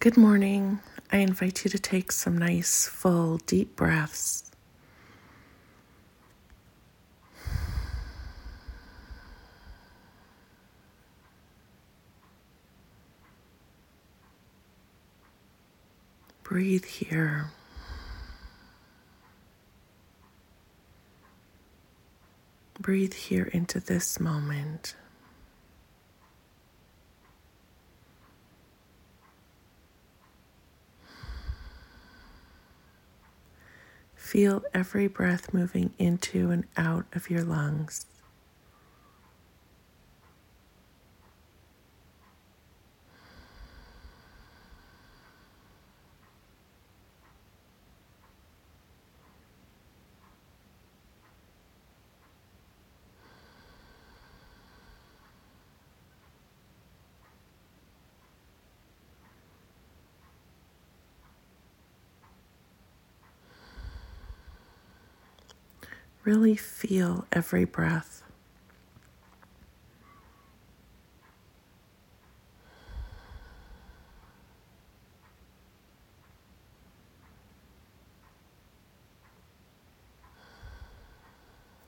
Good morning. I invite you to take some nice, full, deep breaths. Breathe here. Breathe here into this moment. Feel every breath moving into and out of your lungs. Really feel every breath.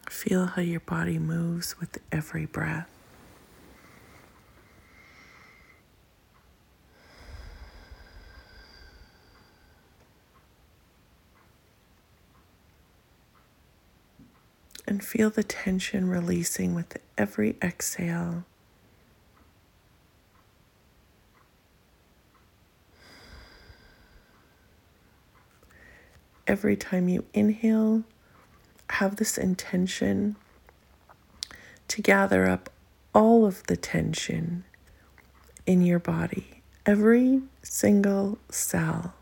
Feel how your body moves with every breath. and feel the tension releasing with every exhale. Every time you inhale, have this intention to gather up all of the tension in your body, every single cell.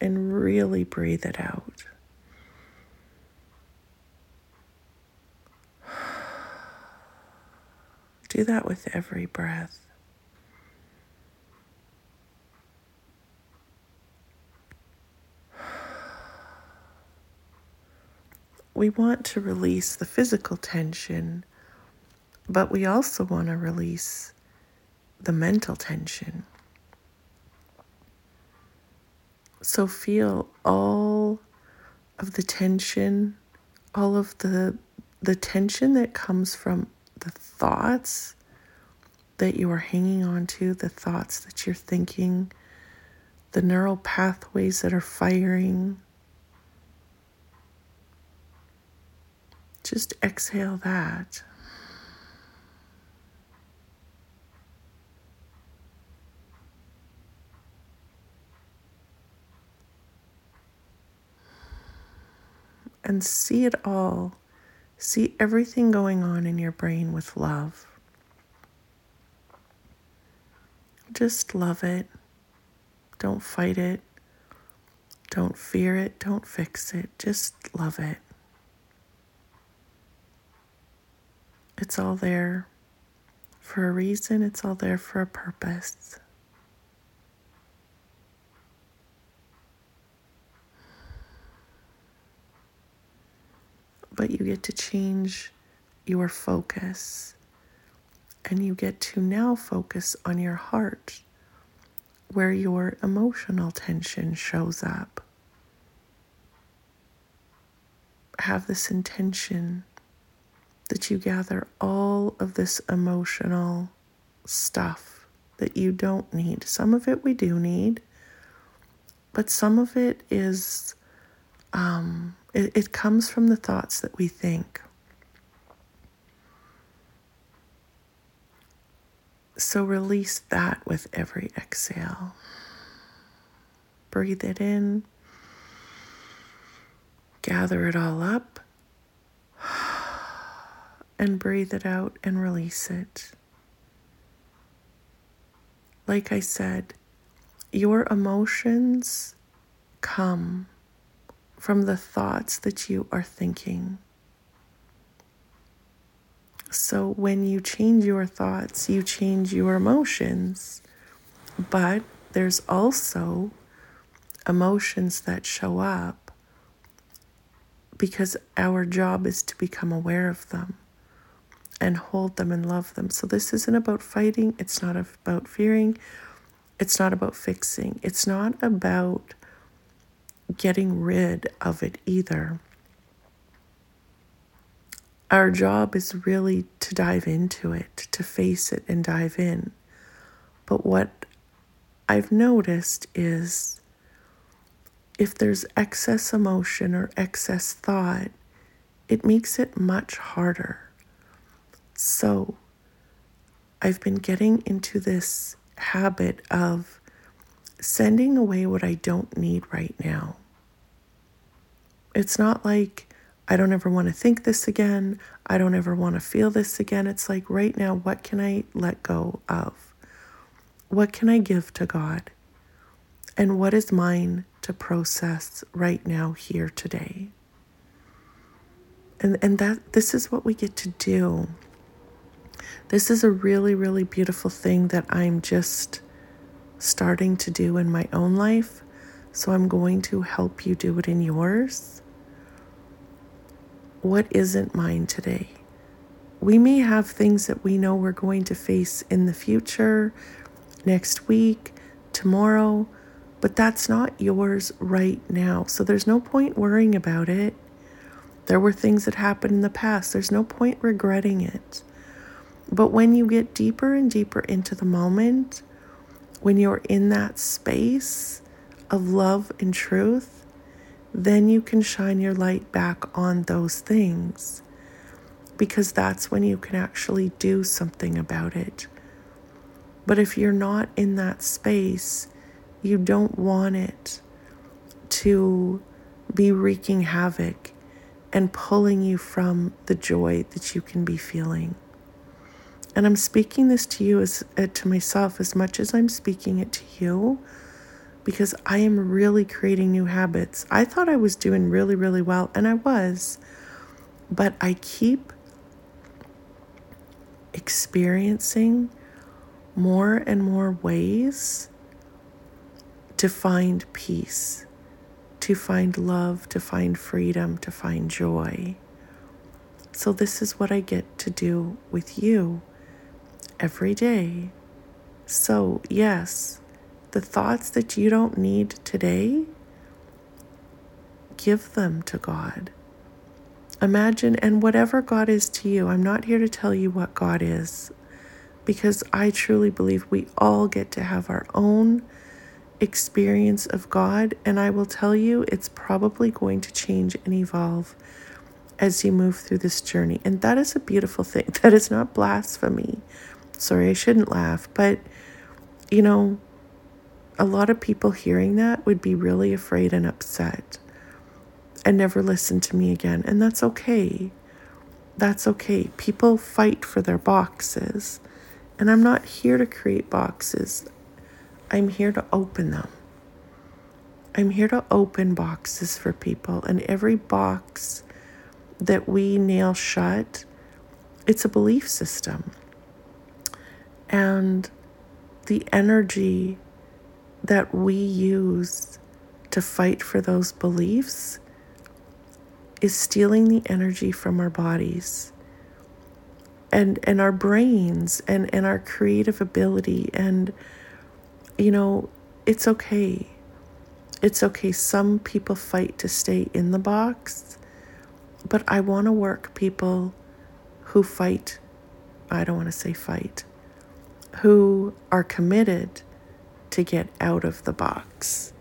And really breathe it out. Do that with every breath. We want to release the physical tension, but we also want to release the mental tension. So feel all of the tension, all of the the tension that comes from the thoughts that you are hanging on to, the thoughts that you're thinking, the neural pathways that are firing. Just exhale that. And see it all. See everything going on in your brain with love. Just love it. Don't fight it. Don't fear it. Don't fix it. Just love it. It's all there for a reason, it's all there for a purpose. But you get to change your focus. And you get to now focus on your heart, where your emotional tension shows up. Have this intention that you gather all of this emotional stuff that you don't need. Some of it we do need, but some of it is um, it, it comes from the thoughts that we think. So release that with every exhale. Breathe it in, gather it all up, and breathe it out and release it. Like I said, your emotions come from the thoughts that you are thinking. So when you change your thoughts, you change your emotions. But there's also emotions that show up because our job is to become aware of them. and hold them and love them. So this isn't about fighting, it's not about fearing, it's not about fixing, it's not about getting rid of it either. Our job is really to dive into it, to face it and dive in. But what I've noticed is if there's excess emotion or excess thought, it makes it much harder. So I've been getting into this habit of sending away what I don't need right now. It's not like I don't ever want to think this again. I don't ever want to feel this again. It's like right now, what can I let go of? What can I give to God? And what is mine to process right now, here today? And, and that this is what we get to do. This is a really, really beautiful thing that I'm just starting to do in my own life. So I'm going to help you do it in yours. What isn't mine today? We may have things that we know we're going to face in the future, next week, tomorrow, but that's not yours right now. So there's no point worrying about it. There were things that happened in the past. There's no point regretting it. But when you get deeper and deeper into the moment, when you're in that space of love and truth, then you can shine your light back on those things because that's when you can actually do something about it. But if you're not in that space, you don't want it to be wreaking havoc and pulling you from the joy that you can be feeling. And I'm speaking this to you as uh, to myself as much as I'm speaking it to you because I am really creating new habits. I thought I was doing really really well and I was. But I keep experiencing more and more ways to find peace, to find love, to find freedom, to find joy. So, this is what I get to do with you every day. So, yes, the thoughts that you don't need today, give them to God. Imagine, and whatever God is to you, I'm not here to tell you what God is because I truly believe we all get to have our own experience of God. And I will tell you, it's probably going to change and evolve as you move through this journey. And that is a beautiful thing. That is not blasphemy. Sorry, I shouldn't laugh, but you know, a lot of people hearing that would be really afraid and upset and never listen to me again. And that's okay. That's okay. People fight for their boxes. And I'm not here to create boxes, I'm here to open them. I'm here to open boxes for people. And every box that we nail shut, it's a belief system. And the energy that we use to fight for those beliefs is stealing the energy from our bodies and and our brains and and our creative ability. And you know it's okay. It's okay. Some people fight to stay in the box but i want to work people who fight. I don't want to say fight who are committed to get out of the box.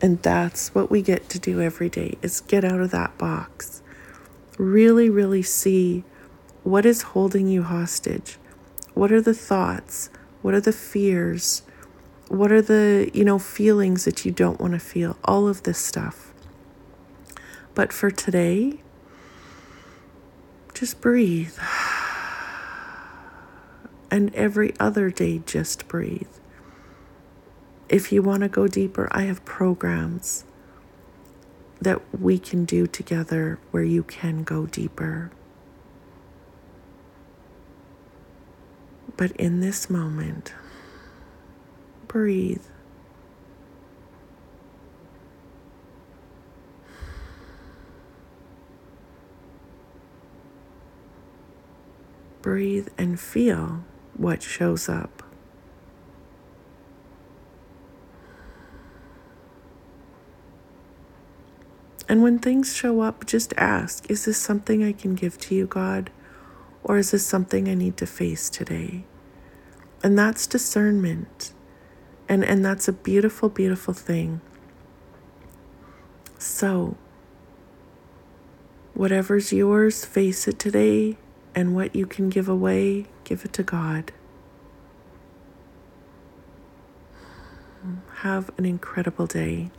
And that's what we get to do every day is get out of that box. Really really see what is holding you hostage. What are the thoughts? What are the fears? What are the, you know, feelings that you don't want to feel? All of this stuff. But for today, just breathe and every other day just breathe. If you want to go deeper, I have programs that we can do together where you can go deeper. But in this moment, breathe. breathe and feel what shows up. And when things show up, just ask Is this something I can give to you, God? Or is this something I need to face today? And that's discernment. And, and that's a beautiful, beautiful thing. So, whatever's yours, face it today. And what you can give away, give it to God. Have an incredible day.